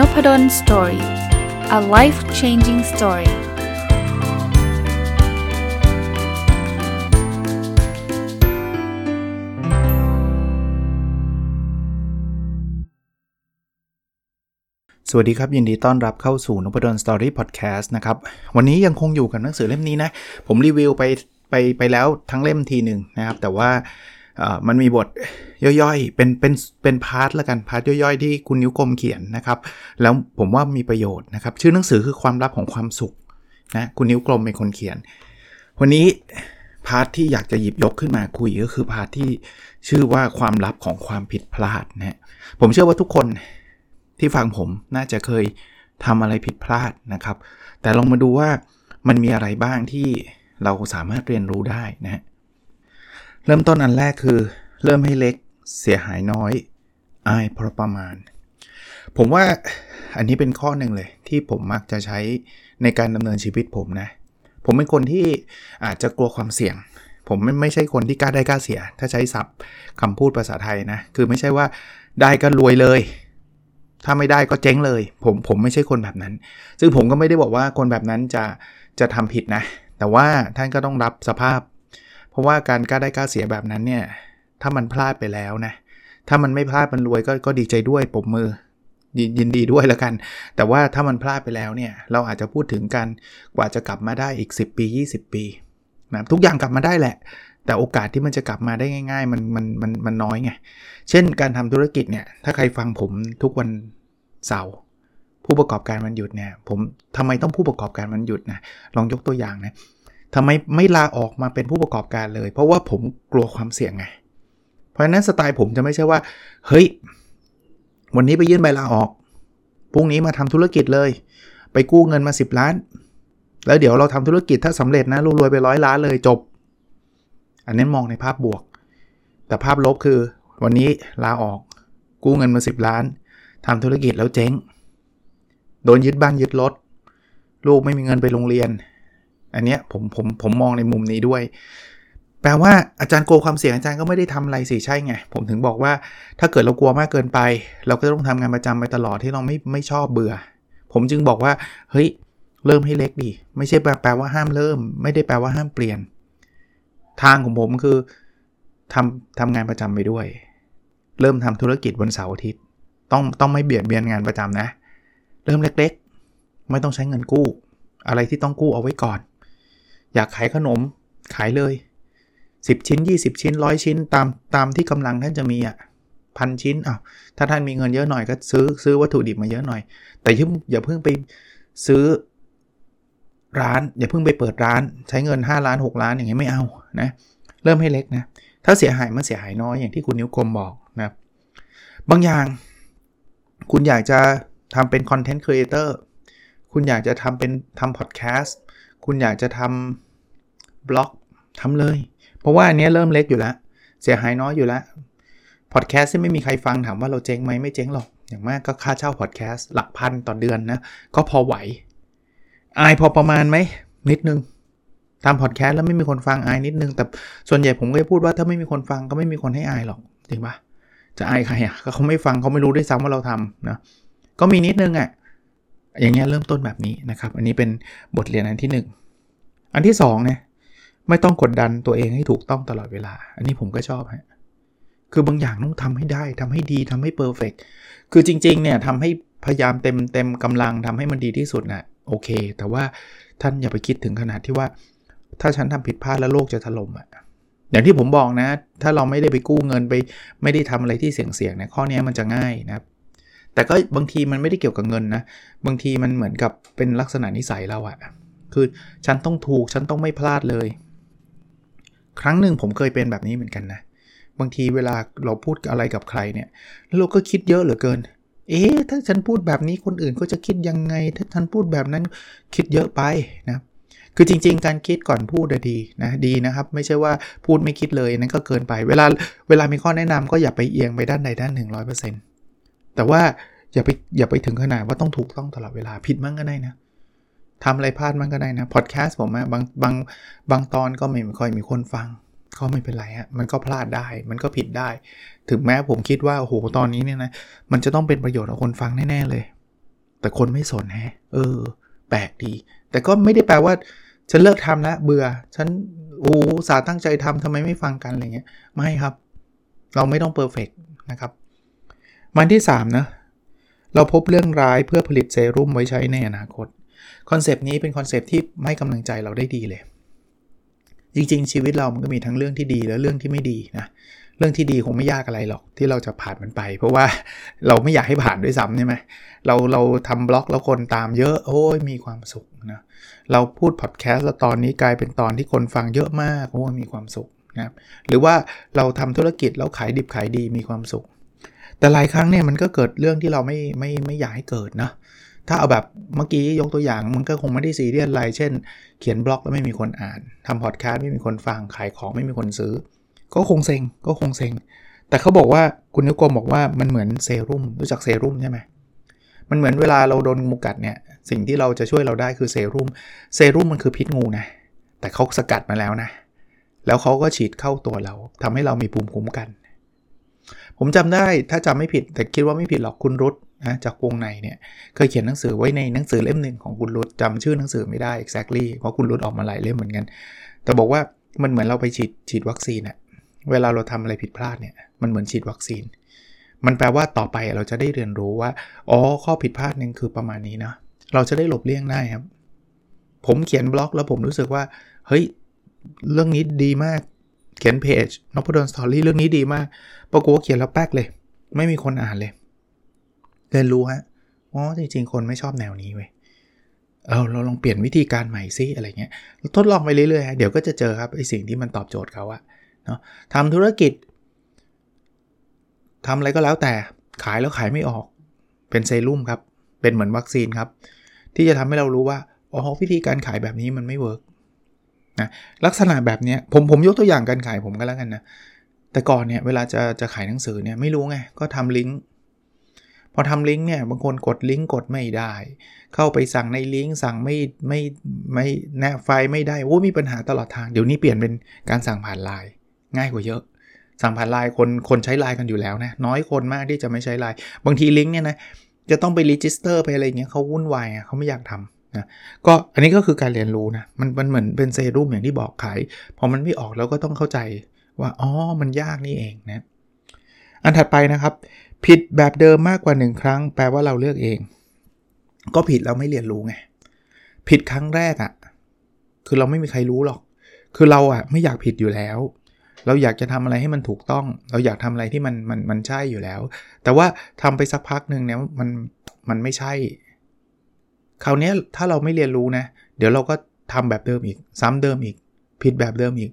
Nopadol Story a life changing story สวัสดีครับ ยินดีต้อนรับเข้าสู่นพดล Story พอดแคสต์นะครับ วันนี้ยังคงอยู่กับหนังสือเล่มนี้นะ ผมรีวิวไปไปไปแล้วทั้งเล่มทีหนึ่งนะครับ แต่ว่า มันมีบทย่อยๆ เป็นเป็นเป็น part ละกัน part ย่อยๆ ที่คุณนิ้วกลมเขียนนะครับ แล้วผมว่ามีประโยชน์นะครับ ชื่อหนังสือคือความลับของความสุขนะคุณนิ้วกลมเป็นคนเขียน วันนี้ part ที่อยากจะหยิบยกขึ้นมาคุยก็คือ part ที่ชื่อว่าความลับของความผิดพลาดนะผมเชื่อว่าทุกคนที่ฟังผมน่าจะเคยทำอะไรผิดพลาดนะครับ แต่ลองมาดูว่ามันมีอะไรบ้างที่เราสามารถเรียนรู้ได้นะ ริ่มต้นอันแรกคือ เริ่มให้เล็กเสียหายน้อย อายพอประมาณ ผมว่าอันนี้เป็นข้อหนึ่งเลย ที่ผมมักจะใช้ในการดำเนินชีวิตผมนะ ผมเป็นคนที่อาจจะกลัวความเสี่ยง ผมไม่ไม่ใช่คนที่กล้าได้กล้าเสีย ถ้าใช้ศัพท์คำพูดภาษาไทยนะ คือไม่ใช่ว่าได้ก็รวยเลย ถ้าไม่ได้ก็เจ๊งเลย ผมผมไม่ใช่คนแบบนั้น ซึ่งผมก็ไม่ได้บอกว่าคนแบบนั้นจะจะทำผิดนะ แต่ว่าท่านก็ต้องรับสภาพ ราะว่าการกล้าได้กล้าเสียแบบนั้นเนี่ย ถ้ามันพลาดไปแล้วนะ ถ้ามันไม่พลาดมันรวยก็ก็ดีใจด้วยปมมือ ยินดีด้วยแล้วกัน แต่ว่าถ้ามันพลาดไปแล้วเนี่ย เราอาจจะพูดถึงกันกว่าจะกลับมาได้อีก 10 ปี 20 ปีนะทุกอย่างกลับมาได้แหละ แต่โอกาสที่มันจะกลับมาได้ง่าย ๆ มันมันมันมันน้อยไง เช่นการทำธุรกิจเนี่ย ถ้าใครฟังผมทุกวันเสาร์ผู้ประกอบการมันหยุดเนี่ย ผมทำไมต้องผู้ประกอบการมันหยุดนะ ลองยกตัวอย่างนะ ทำไมไม่ลาออกมาเป็นผู้ประกอบการเลย เพราะว่าผมกลัวความเสี่ยงไง เพราะฉะนั้นสไตล์ผมจะไม่ใช่ว่า เฮ้ย วันนี้ไปยื่นใบลาออก พรุ่งนี้มาทำธุรกิจเลย ไปกู้เงินมา 10 ล้าน แล้วเดี๋ยวเราทำธุรกิจถ้าสำเร็จนะรวยไปร้อยล้านเลยจบ อันนี้มองในภาพบวก แต่ภาพลบคือ วันนี้ลาออก กู้เงินมา 10 ล้านทำธุรกิจแล้วเจ๊ง โดนยึดบ้านยึดรถ ลูกไม่มีเงินไปโรงเรียน อันเนี้ยผมผมผมมองในมุมนี้ด้วย แปลว่าอาจารย์กลัวความเสี่ยงอาจารย์ก็ไม่ได้ทำอะไรสิใช่ไง ผมถึงบอกว่าถ้าเกิดเรากลัวมากเกินไป เราก็ต้องทำงานประจำไปตลอดที่เราไม่ไม่ชอบเบื่อ ผมจึงบอกว่าเฮ้ยเริ่มให้เล็กดีไม่ใช่แปลว่าห้ามเริ่ม ไม่ได้แปลว่าห้ามเปลี่ยน ทางของผมคือทำทำงานประจำไปด้วย เริ่มทำธุรกิจวันเสาร์อาทิตย์ ต้องต้องไม่เบียดเบียนงานประจำนะ เริ่มเล็กๆ ไม่ต้องใช้เงินกู้ อะไรที่ต้องกู้เอาไว้ก่อน อยากขายขนมขายเลย 10 ชิ้น 20 ชิ้นร้อยชิ้นตามตามที่กำลังท่านจะมีอะพันชิ้นอะถ้าท่านมีเงินเยอะหน่อยก็ซื้อซื้อวัตถุดิบมาเยอะหน่อย แต่อย่าเพิ่งไปซื้อร้าน อย่าเพิ่งไปเปิดร้านใช้เงิน 5 ล้าน 6 ล้านอย่างเงี้ยไม่เอานะเริ่มให้เล็กนะถ้าเสียหายมันเสียหายน้อยอย่างที่คุณนิ้วกลมบอกนะบางอย่าง คุณอยากจะทำเป็น content creator คุณอยากจะทำเป็นทำพอดแคสต์ คุณอยากจะทำบล็อกทำเลย เพราะว่าอันนี้เริ่มเล็กอยู่แล้ว เสียหายน้อยอยู่แล้วพอดแคสต์ที่ไม่มีใครฟังถามว่าเราเจ๊งไหมไม่เจ๊งหรอก อย่างมากก็ค่าเช่าพอดแคสต์หลักพันต่อเดือนนะ ก็พอไหว อายพอประมาณไหม นิดนึงทำพอดแคสต์แล้วไม่มีคนฟังอายนิดนึง แต่ส่วนใหญ่ผมก็พูดว่าถ้าไม่มีคนฟังก็ไม่มีคนให้อายหรอกจริงปะจะอายใครอะเขาไม่ฟังเขาไม่รู้ด้วยซ้ำว่าเราทำนะก็มีนิดนึงอะ อย่างเงี้ยเริ่มต้นแบบนี้นะครับ อันนี้เป็นบทเรียนอันที่ 1 อันที่2เนี่ยไม่ต้องกดดันตัวเองให้ถูกต้องตลอดเวลา อันนี้ผมก็ชอบฮะคือบางอย่างต้องทำให้ได้ทำให้ดีทำให้ perfectคือจริงๆเนี่ยทำให้พยายามเต็มเต็มกำลังทำให้มันดีที่สุดนะ่ะโอเค แต่ว่าท่านอย่าไปคิดถึงขนาดที่ว่า ถ้าฉันทำผิดพลาดแล้วโลกจะถล่มอะ่ะอย่างที่ผมบอกนะ ถ้าเราไม่ได้ไปกู้เงินไป ไม่ได้ทำอะไรที่เสี่ยงๆเนี่ยข้อนี้มันจะง่ายนะครับ แต่ก็บางทีมันไม่ได้เกี่ยวกับเงินนะ บางทีมันเหมือนกับเป็นลักษณะนิสัยเราอะคือฉันต้องถูกฉันต้องไม่พลาดเลย ครั้งหนึ่งผมเคยเป็นแบบนี้เหมือนกันนะ บางทีเวลาเราพูดอะไรกับใครเนี่ยแล้วเราก็คิดเยอะเหลือเกิน เอ๊ะถ้าฉันพูดแบบนี้คนอื่นก็จะคิดยังไง ถ้าฉันพูดแบบนั้นคิดเยอะไปนะคือจริง ๆ การคิดก่อนพูดดีนะดีนะครับ ไม่ใช่ว่าพูดไม่คิดเลยนั่นก็เกินไป เวลาเวลามีข้อแนะนำก็อย่าไปเอียงไปด้านใดด้านหนึ่งร้อยเปอร์เซ็นต์ แต่ว่าอย่าไปอย่าไปถึงขนาดว่าต้องถูกต้องตลอดเวลาผิดมั่งก็ได้นะทำอะไรพลาดมันก็ได้นะพอดแคสต์ผมอะบางบางบางตอนก็ไม่ค่อยมีคนฟัง ก็ไม่เป็นไรอะมันก็พลาดได้ มันก็ผิดได้ ถึงแม้ผมคิดว่าโอ้โหตอนนี้เนี่ยนะมันจะต้องเป็นประโยชน์กับคนฟังแน่ๆเลย แต่คนไม่สนแฮะ เออ แปลกดี แต่ก็ไม่ได้แปลว่าฉันเลิกทำแล้วเบื่อ ฉันโอ้สาตั้งใจทำทำไมไม่ฟังกันอะไรเงี้ยไม่ครับ เราไม่ต้องเพอร์เฟกนะครับ มันที่ 3 นะ เราพบเรื่องร้ายเพื่อผลิตเซรุ่มไว้ใช้ในอนาคต คอนเซปต์นี้เป็นคอนเซปต์ที่ให้กำลังใจเราได้ดีเลย จริง ๆ ชีวิตเรามันก็มีทั้งเรื่องที่ดีและเรื่องที่ไม่ดีนะ เรื่องที่ดีคงไม่ยากอะไรหรอกที่เราจะผ่านมันไป เพราะว่าเราไม่อยากให้ผ่านด้วยซ้ำใช่ไหมเราเราทำบล็อกแล้วคนตามเยอะ โอ้ยมีความสุขนะ เราพูดพอดแคสต์แล้วตอนนี้กลายเป็นตอนที่คนฟังเยอะมาก โอ้ยมีความสุขนะ หรือว่าเราทำธุรกิจแล้วขายดิบขายดีมีความสุข แต่หลายครั้งเนี่ยมันก็เกิดเรื่องที่เราไม่ไม่ไม่อยากให้เกิดนะ ถ้าเอาแบบเมื่อกี้ยกตัวอย่างมันก็คงไม่ได้ซีเรียสอะไร เช่น เขียนบล็อกแล้วไม่มีคนอ่านทำพอดแคสต์ไม่มีคนฟังขายของไม่มีคนซื้อ ก็คงเซ็งก็คงเซ็ง แต่เขาบอกว่าคุณนิกรมบอกว่ามันเหมือนเซรุ่มรู้จักเซรุ่มใช่ไหมมันเหมือนเวลาเราโดนงูกัดเนี่ยสิ่งที่เราจะช่วยเราได้คือเซรุ่มเซรุ่มมันคือพิษงูนะแต่เขาสกัดมาแล้วนะ แล้วเขาก็ฉีดเข้าตัวเราทำให้เรามีภูมิคุ้มกัน ผมจำได้ถ้าจำไม่ผิด แต่คิดว่าไม่ผิดหรอกคุณรุตนะจากวงในเนี่ยเคยเขียนหนังสือไว้ในหนังสือเล่มหนึ่งของคุณรุตจำชื่อหนังสือไม่ได้ exactly เพราะคุณรุตออกมาหลายเล่มเหมือนกัน แต่บอกว่ามันเหมือนเราไปฉีดฉีดวัคซีนอะเวลาเราทำอะไรผิดพลาดเนี่ยมันเหมือนฉีดวัคซีน มันแปลว่าต่อไปเราจะได้เรียนรู้ว่าอ๋อข้อผิดพลาดหนึ่งคือประมาณนี้นะเราจะได้หลบเลี่ยงได้ครับ ผมเขียนบล็อกแล้วผมรู้สึกว่า เฮ้ย เรื่องนี้ดีมาก เขียนเพจนพดลสตอรี่เรื่องนี้ดีมากปรากฏว่าเขียนแล้วแป๊กเลย ไม่มีคนอ่านเลยเรียนรู้ฮะอ๋อจริงๆ คนไม่ชอบแนวนี้เว้ยเออเราลองเปลี่ยนวิธีการใหม่ซิอะไรเงี้ยทดลองไปเรื่อยๆ เดี๋ยวก็จะเจอครับไอสิ่งที่มันตอบโจทย์เขาอะเนาะทำธุรกิจทำอะไรก็แล้วแต่ขายแล้วขายไม่ออก เป็นเซรุ่มครับ เป็นเหมือนวัคซีนครับ ที่จะทำให้เรารู้ว่าอ๋อวิธีการขายแบบนี้มันไม่ work นะลักษณะแบบนี้ผมผมยกตัวอย่างการขายผมก็แล้วกันนะแต่ก่อนเนี่ยเวลาจะจะขายหนังสือเนี่ยไม่รู้ไงก็ทำลิงก์พอทำลิงก์เนี่ยบางคนกดลิงก์กดไม่ได้ เข้าไปสั่งในลิงก์สั่งไม่ไม่ไม่แนบไฟล์ไม่ได้โอ้มีปัญหาตลอดทางเดี๋ยวนี้เปลี่ยนเป็นการสั่งผ่านไลน์ง่ายกว่าเยอะ สั่งผ่านไลน์คนคนใช้ไลน์กันอยู่แล้วนะน้อยคนมากที่จะไม่ใช้ไลน์บางทีลิงก์เนี่ยนะจะต้องไป register ไปอะไรเงี้ยเขาวุ่นวายเขาไม่อยากทำ นะก็อันนี้ก็คือการเรียนรู้นะมันมันเหมือนเป็นเซรุ่มอย่างที่บอกขายพอมันไม่ออกแล้วก็ต้องเข้าใจว่าอ๋อมันยากนี่เองนะอันถัดไปนะครับ ผิดแบบเดิมมากกว่า 1 ครั้ง แปลว่าเราเลือกเอง ก็ผิดเราไม่เรียนรู้ไงผิดครั้งแรกอะ่ะคือเราไม่มีใครรู้หรอก คือเราอะ่ะไม่อยากผิดอยู่แล้ว เราอยากจะทำอะไรให้มันถูกต้อง เราอยากทำอะไรที่มันมันมันใช่อยู่แล้ว แต่ว่าทำไปสักพักหนึ่งเนี่ยมันมันไม่ใช่ คราวนี้ถ้าเราไม่เรียนรู้นะ เดี๋ยวเราก็ทำแบบเดิมอีก ซ้ำเดิมอีก ผิดแบบเดิมอีก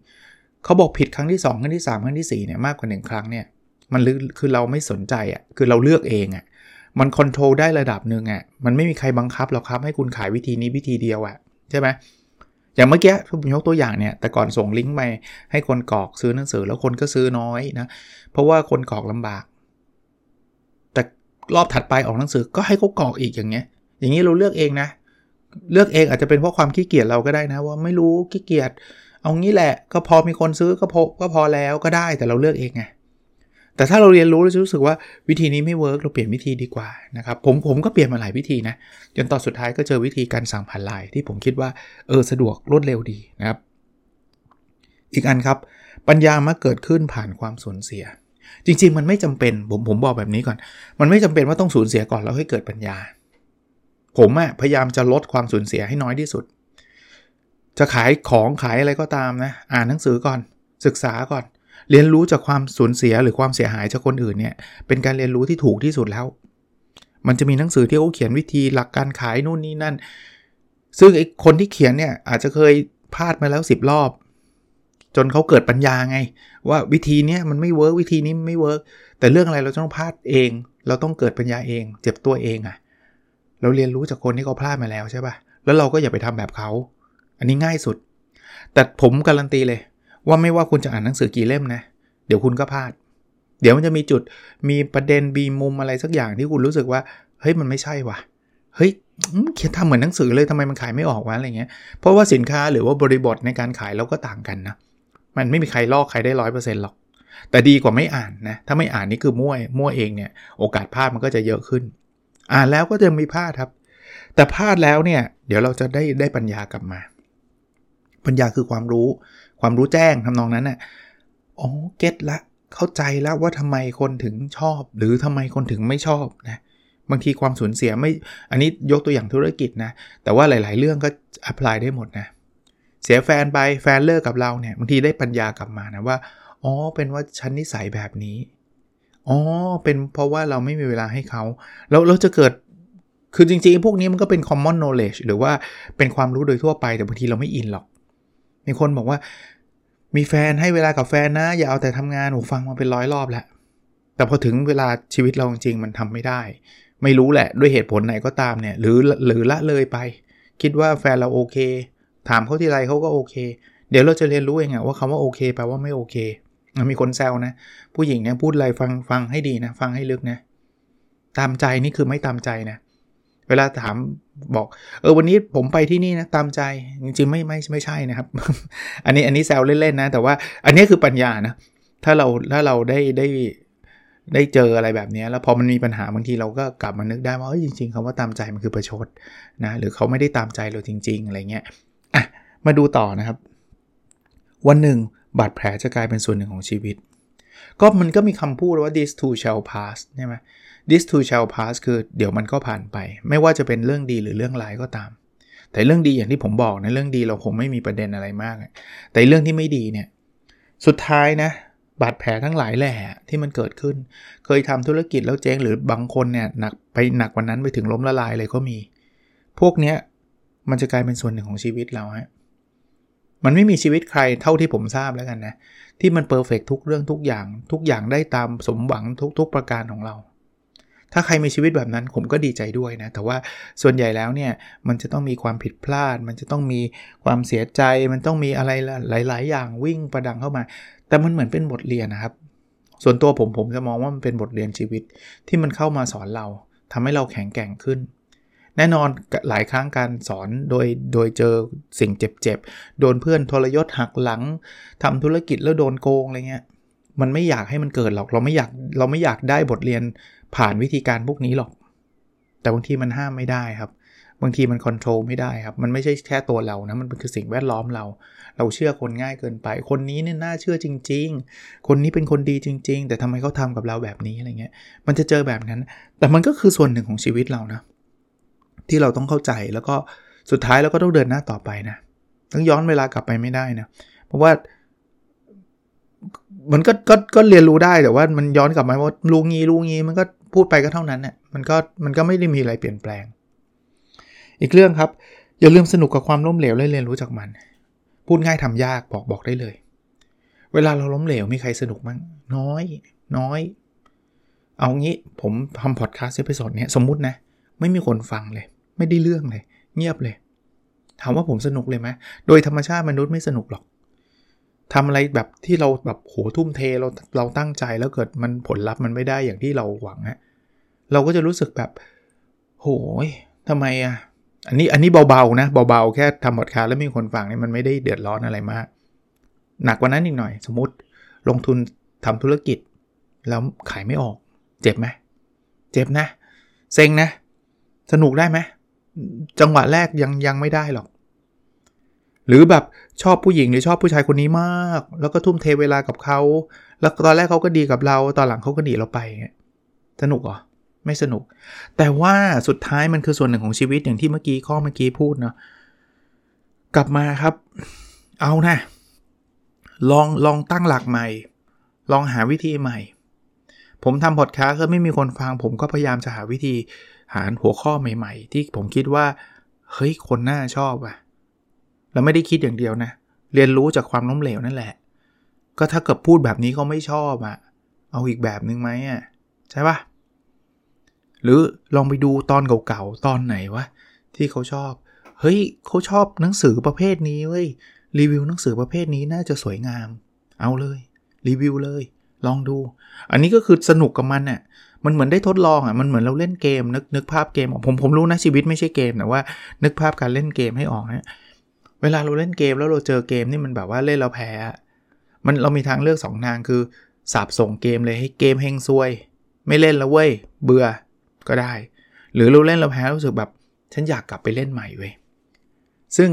เขาบอกผิดครั้งที่ 2 ครั้งที่ 3 ครั้งที่4เนี่ยมากกว่า 1 ครั้งเนี่ยมันคือเราไม่สนใจอะ่ะคือเราเลือกเองอะ่ะมันคอนโทรลได้ระดับหนึ่งอะ่ะมันไม่มีใครบังคับหรอกครับให้คุณขายวิธีนี้วิธีเดียวอะ่ะใช่ไหมอย่างเมื่อกี้ผมยกตัวอย่างเนี่ย แต่ก่อนส่งลิงก์ไปให้คนกรอกซื้อหนังสือแล้วคนก็ซื้อน้อยนะ เพราะว่าคนกรอกลำบาก แต่รอบถัดไปออกหนังสือก็ให้เขากรอกอีกอย่างเงี้ย อย่างนี้เราเลือกเองนะ เลือกเองอาจจะเป็นเพราะความขี้เกียจเราก็ได้นะ ว่าไม่รู้ขี้เกียจเอางี้แหละก็พอมีคนซื้อก็พอก็พอแล้วก็ได้แต่เราเลือกเองไงแต่ถ้าเราเรียนรู้เราจะรู้สึกว่าวิธีนี้ไม่เวิร์กเราเปลี่ยนวิธีดีกว่านะครับผมผมก็เปลี่ยนมาหลายวิธีนะจนตอนสุดท้ายก็เจอวิธีการสั่งผ่านไลน์ที่ผมคิดว่าเออสะดวกรวดเร็วดีนะครับ อีกอันครับ ปัญญามาเกิดขึ้นผ่านความสูญเสีย จริง ๆ มันไม่จำเป็นผมผมบอกแบบนี้ก่อน มันไม่จำเป็นว่าต้องสูญเสียก่อนแล้วให้เกิดปัญญา ผมอะพยายามจะลดความสูญเสียให้น้อยที่สุด จะขายของขายอะไรก็ตามนะ อ่านหนังสือก่อน ศึกษาก่อน เรียนรู้จากความสูญเสียหรือความเสียหายจากคนอื่นเนี่ย เป็นการเรียนรู้ที่ถูกที่สุดแล้ว มันจะมีหนังสือที่เขาเขียนวิธีหลักการขายนู่นนี่นั่น ซึ่งไอ้คนที่เขียนเนี่ยอาจจะเคยพลาดมาแล้ว 10 รอบ จนเขาเกิดปัญญาไง ว่าวิธีนี้มันไม่ work วิธีนี้ไม่ work แต่เรื่องอะไรเราต้องพลาดเอง เราต้องเกิดปัญญาเอง เจ็บตัวเองอะ่ะ เราเรียนรู้จากคนที่เขาพลาดมาแล้วใช่ปะ่ะ แล้วเราก็อย่าไปทำแบบเขา อันนี้ง่ายสุด แต่ผมการันตีเลย ว่าไม่ว่าคุณจะอ่านหนังสือกี่เล่มนะ เดี๋ยวคุณก็พลาด เดี๋ยวมันจะมีจุด มีประเด็นบีมุมอะไรสักอย่างที่คุณรู้สึกว่า เฮ้ยมันไม่ใช่ว่ะ เฮ้ยเขียนทำเหมือนหนังสือเลยทำไมมันขายไม่ออกวะอะไรเงี้ย เพราะว่าสินค้าหรือว่าบริบทในการขายเราก็ต่างกันนะ มันไม่มีใครลอกใครได้ร้อยเปอร์เซ็นต์หรอก แต่ดีกว่าไม่อ่านนะ ถ้าไม่อ่านนี่คือมั่วมั่วเองเนี่ย โอกาสพลาดมันก็จะเยอะขึ้น อ่านแล้วก็จะมีพลาดครับ แต่พลาดแล้วเนี่ย เดี๋ยวเราจะได้ได้ปัญญากลับมา ปัญญาคือความรู้ ความรู้แจ้งทำนองนั้นน่ะอ๋อเก็ตละ เข้าใจแล้วว่าทำไมคนถึงชอบ หรือทำไมคนถึงไม่ชอบนะบางทีความสูญเสียไม่ อันนี้ยกตัวอย่างธุรกิจนะ แต่ว่าหลาย ๆ เรื่องก็อัพพลายได้หมดนะ เสียแฟนไป แฟนเลิกกับเราเนี่ย บางทีได้ปัญญากลับมานะว่า อ๋อ เป็นว่าฉันนิสัยแบบนี้ อ๋อ เป็นเพราะว่าเราไม่มีเวลาให้เขา แล้วเราจะเกิด คือจริงๆ พวกนี้มันก็เป็น common knowledge หรือว่าเป็นความรู้โดยทั่วไป แต่บางทีเราไม่อินหรอก มีคนบอกว่า มีแฟนให้เวลากับแฟนนะ อย่าเอาแต่ทำงานหนูฟังมาเป็นร้อยรอบแล้ว แต่พอถึงเวลาชีวิตเราจริงๆมันทำไม่ได้ ไม่รู้แหละ ด้วยเหตุผลไหนก็ตามเนี่ย หรือหรือละเลยไป คิดว่าแฟนเราโอเค ถามเขาทีไรเขาก็โอเค เดี๋ยวเราจะเรียนรู้เองอะว่าคำว่าโอเคแปลว่าไม่โอเค มีคนแซวนะ ผู้หญิงเนี่ยพูดอะไรฟังฟังให้ดีนะ ฟังให้ลึกนะ ตามใจนี่คือไม่ตามใจนะ เวลาถามบอกเออวันนี้ผมไปที่นี่นะตามใจจริงๆไม่ไม่ไม่ใช่นะครับ อันนี้อันนี้แซวเล่นๆนะ แต่ว่าอันนี้คือปัญญานะ ถ้าเราถ้าเราได้ได้ได้เจออะไรแบบนี้แล้วพอมันมีปัญหาบางทีเราก็กลับมานึกได้ว่าเออจริงๆคำว่าตามใจมันคือประชดนะหรือเขาไม่ได้ตามใจเราจริง ๆ อะไรเงี้ยอะมาดูต่อนะครับ วันหนึ่งบาดแผลจะกลายเป็นส่วนหนึ่งของชีวิต ก็มันก็มีคำพูดว่า this too shall pass ใช่ไหม this too shall pass คือเดี๋ยวมันก็ผ่านไป ไม่ว่าจะเป็นเรื่องดีหรือเรื่องร้ายก็ตาม แต่เรื่องดีอย่างที่ผมบอกนะเรื่องดีเราคงไม่มีประเด็นอะไรมาก แต่เรื่องที่ไม่ดีเนี่ยสุดท้ายนะบาดแผลทั้งหลายแหละที่มันเกิดขึ้น เคยทำธุรกิจแล้วเจ๊งหรือบางคนเนี่ยหนักไปหนักกว่านั้นไปถึงล้มละลายเลยก็มี พวกเนี้ยมันจะกลายเป็นส่วนหนึ่งของชีวิตเราฮะ มันไม่มีชีวิตใครเท่าที่ผมทราบแล้วกันนะ ที่มันเพอร์เฟกทุกเรื่องทุกอย่าง ทุกอย่างได้ตามสมหวังทุก ๆ ประการของเรา ถ้าใครมีชีวิตแบบนั้นผมก็ดีใจด้วยนะ แต่ว่าส่วนใหญ่แล้วเนี่ย มันจะต้องมีความผิดพลาด มันจะต้องมีความเสียใจ มันต้องมีอะไรหลาย ๆ อย่างวิ่งประดังเข้ามา แต่มันเหมือนเป็นบทเรียนนะครับ ส่วนตัวผมผมจะมองว่ามันเป็นบทเรียนชีวิตที่มันเข้ามาสอนเราทำให้เราแข็งแกร่งขึ้น แน่นอนหลายครั้งการสอนโดยโดยเจอสิ่งเจ็บๆ โดนเพื่อนทรยศหักหลังทำธุรกิจแล้วโดนโกงอะไรเงี้ยมันไม่อยากให้มันเกิดหรอกเราไม่อยากเราไม่อยากได้บทเรียนผ่านวิธีการพวกนี้หรอก แต่บางทีมันห้ามไม่ได้ครับ บางทีมันคอนโทรลไม่ได้ครับ มันไม่ใช่แค่ตัวเรานะ มันคือสิ่งแวดล้อมเรา เราเชื่อคนง่ายเกินไป คนนี้เนี่ยน่าเชื่อจริง ๆ คนนี้เป็นคนดีจริง ๆ แต่ทำไมเขาทากับเราแบบนี้อะไรเงี้ย มันจะเจอแบบนั้น แต่มันก็คือส่วนหนึ่งของชีวิตเรานะ ที่เราต้องเข้าใจแล้วก็สุดท้ายเราก็ต้องเดินหน้าต่อไปนะต้องย้อนเวลากลับไปไม่ได้นะเพราะว่ามันก็ก็ก็เรียนรู้ได้แต่ว่ามันย้อนกลับมาว่าลูงี้ลูงี้มันก็พูดไปก็เท่านั้นเนี่ยมันก็มันก็ไม่ได้มีอะไรเปลี่ยนแปลง อีกเรื่องครับ อย่าลืมสนุกกับความล้มเหลวและเรียนรู้จากมัน พูดง่ายทำยากบอกบอกได้เลย เวลาเราล้มเหลวมีใครสนุกมั้งน้อย น้อย เอางี้ผมทำพอดคาสต์ episode นี้สมมุตินะ ไม่มีคนฟังเลย ไม่ได้เรื่องเลย เงียบเลย ถามว่าผมสนุกเลยไหมโดยธรรมชาติมนุษย์ไม่สนุกหรอกทำอะไรแบบที่เราแบบโหทุ่มเทเราเราตั้งใจแล้วเกิดมันผลลัพธ์มันไม่ได้อย่างที่เราหวังฮะเราก็จะรู้สึกแบบ โหยทำไมอะอันนี้อันนี้เบาๆนะเบาๆแค่ทำพอดแคสต์แล้วไม่มีคนฟังนี่มันไม่ได้เดือดร้อนอะไรมาก หนักกว่านั้นอีกหน่อย สมมติลงทุนทำธุรกิจ แล้วขายไม่ออก เจ็บไหมเจ็บนะ เซ็งนะ สนุกได้ไหม จังหวะแรกยังยังไม่ได้หรอก หรือแบบชอบผู้หญิงหรือชอบผู้ชายคนนี้มาก แล้วก็ทุ่มเทเวลากับเขาแล้วตอนแรกเขาก็ดีกับเรา ตอนหลังเขาก็หนีเราไปสนุกเหรอไม่สนุก แต่ว่าสุดท้ายมันคือส่วนหนึ่งของชีวิตอย่างที่เมื่อกี้ข้อเมื่อกี้พูดเนาะกลับมาครับ เอานะ ลองลองตั้งหลักใหม่ ลองหาวิธีใหม่ ผมทำพอดคสต์ไม่มีคนฟัง ผมก็พยายามจะหาวิธี หาหัวข้อใหม่ ๆ ที่ผมคิดว่า เฮ้ย คนน่าชอบอะแล้วไม่ได้คิดอย่างเดียวนะ เรียนรู้จากความล้มเหลวนั่นแหละ ก็ถ้าเกิดพูดแบบนี้เขาไม่ชอบอะเอาอีกแบบนึงไหมอะใช่ปะหรือลองไปดูตอนเก่าๆ ตอนไหนวะ ที่เขาชอบ เฮ้ยเขาชอบหนังสือประเภทนี้เว้ยรีวิวหนังสือประเภทนี้น่าจะสวยงาม เอาเลย รีวิวเลย ลองดู อันนี้ก็คือสนุกกับมันเนี่ยมันเหมือนได้ทดลองอะมันเหมือนเราเล่นเกม นึกนึกภาพเกมผมผมรู้นะชีวิตไม่ใช่เกมแต่ว่า นึกภาพการเล่นเกมให้ออกนะเวลาเราเล่นเกมแล้วเราเจอเกมนี่มันแบบว่าเล่นเราแพ้ มันเรามีทางเลือก2ทางคือสาบส่งเกมเลยให้เกมเฮงซวย ไม่เล่นแล้วเว้ยเบื่อก็ได้ หรือเราเล่นเราแพ้รู้สึกแบบ ฉันอยากกลับไปเล่นใหม่เว้ยซึ่ง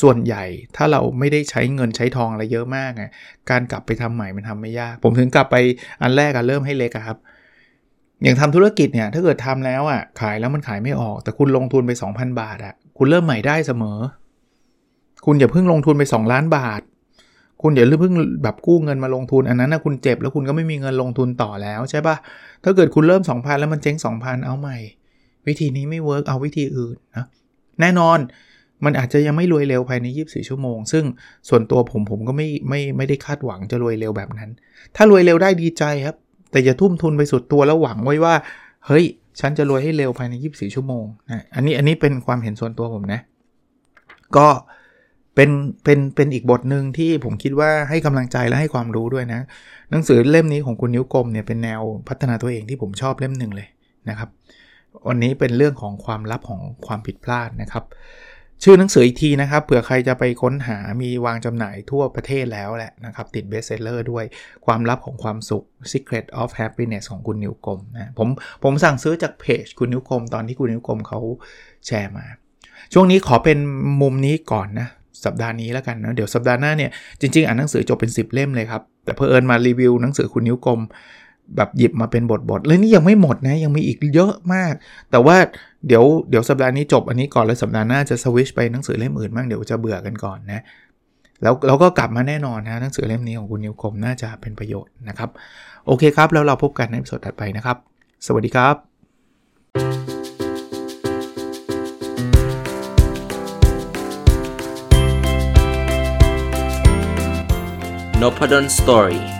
ส่วนใหญ่ถ้าเราไม่ได้ใช้เงินใช้ทองอะไรเยอะมากไงการกลับไปทำใหม่มันทำไม่ยาก ผมถึงกลับไปอันแรกอะเริ่มให้เล็กครับ อย่างทำธุรกิจเนี่ยถ้าเกิดทำแล้วอะขายแล้วมันขายไม่ออก แต่คุณลงทุนไป 2,000 บาทอะคุณเริ่มใหม่ได้เสมอ คุณอย่าเพิ่งลงทุนไป 2 ล้านบาท คุณอย่าเพิ่งแบบกู้เงินมาลงทุนอันนั้นนะคุณเจ็บแล้วคุณก็ไม่มีเงินลงทุนต่อแล้วใช่ปะถ้าเกิดคุณเริ่ม 2,000 แล้วมันเจ๊ง2,000 เอาใหม่ วิธีนี้ไม่ work เอาวิธีอื่นนะแน่นอน มันอาจจะยังไม่รวยเร็วภายใน 24 ชั่วโมง ซึ่งส่วนตัวผมผมก็ไม่ไม่ไม่ได้คาดหวังจะรวยเร็วแบบนั้น ถ้ารวยเร็วได้ดีใจครับ แต่อย่าทุ่มทุนไปสุดตัวแล้วหวังไว้ว่า เฮ้ย ฉันจะรวยให้เร็วภายใน 24 ชั่วโมงนะอันนี้อันนี้เป็นความเห็นส่วนตัวผมนะ ก็เป็นเป็นเป็นอีกบทหนึ่งที่ผมคิดว่าให้กำลังใจและให้ความรู้ด้วยนะ หนังสือเล่มนี้ของคุณนิ้วกลมเนี่ยเป็นแนวพัฒนาตัวเองที่ผมชอบเล่มหนึ่งเลยนะครับ วันนี้เป็นเรื่องของความลับของความผิดพลาดนะครับ ชื่อหนังสืออีกทีนะครับเผื่อใครจะไปค้นหามีวางจำหน่ายทั่วประเทศแล้วแหละนะครับ ติด bestseller ด้วยความลับของความสุข Secret of Happiness ของคุณนิ้วกลมนะผมผมสั่งซื้อจากเพจคุณนิ้วกลมตอนที่คุณนิ้วกลมเขาแชร์มา ช่วงนี้ขอเป็นมุมนี้ก่อนนะ สัปดาห์นี้แล้วกันนะ เดี๋ยวสัปดาห์หน้าเนี่ยจริงๆ อ่านหนังสือจบเป็น 10 เล่มเลยครับ แต่เพอเอิญมารีวิวหนังสือคุณนิ้วกลม แบบหยิบมาเป็นบทบทเลยนี่ยังไม่หมดนะ ยังมีอีกเยอะมาก แต่ว่าเดี๋ยวเดี๋ยวสัปดาห์นี้จบอันนี้ก่อนแล้วสัปดาห์หน้าจะสวิชไปหนังสือเล่มอื่นบ้างเดี๋ยวจะเบื่อกันก่อนนะแล้วเราก็กลับมาแน่นอนนะหนังสือเล่มนี้ของคุณนิวคมน่าจะเป็นประโยชน์นะครับ โอเคครับ แล้วเราพบกันในสดถัดไปนะครับ สวัสดีครับ n o p a d o n Story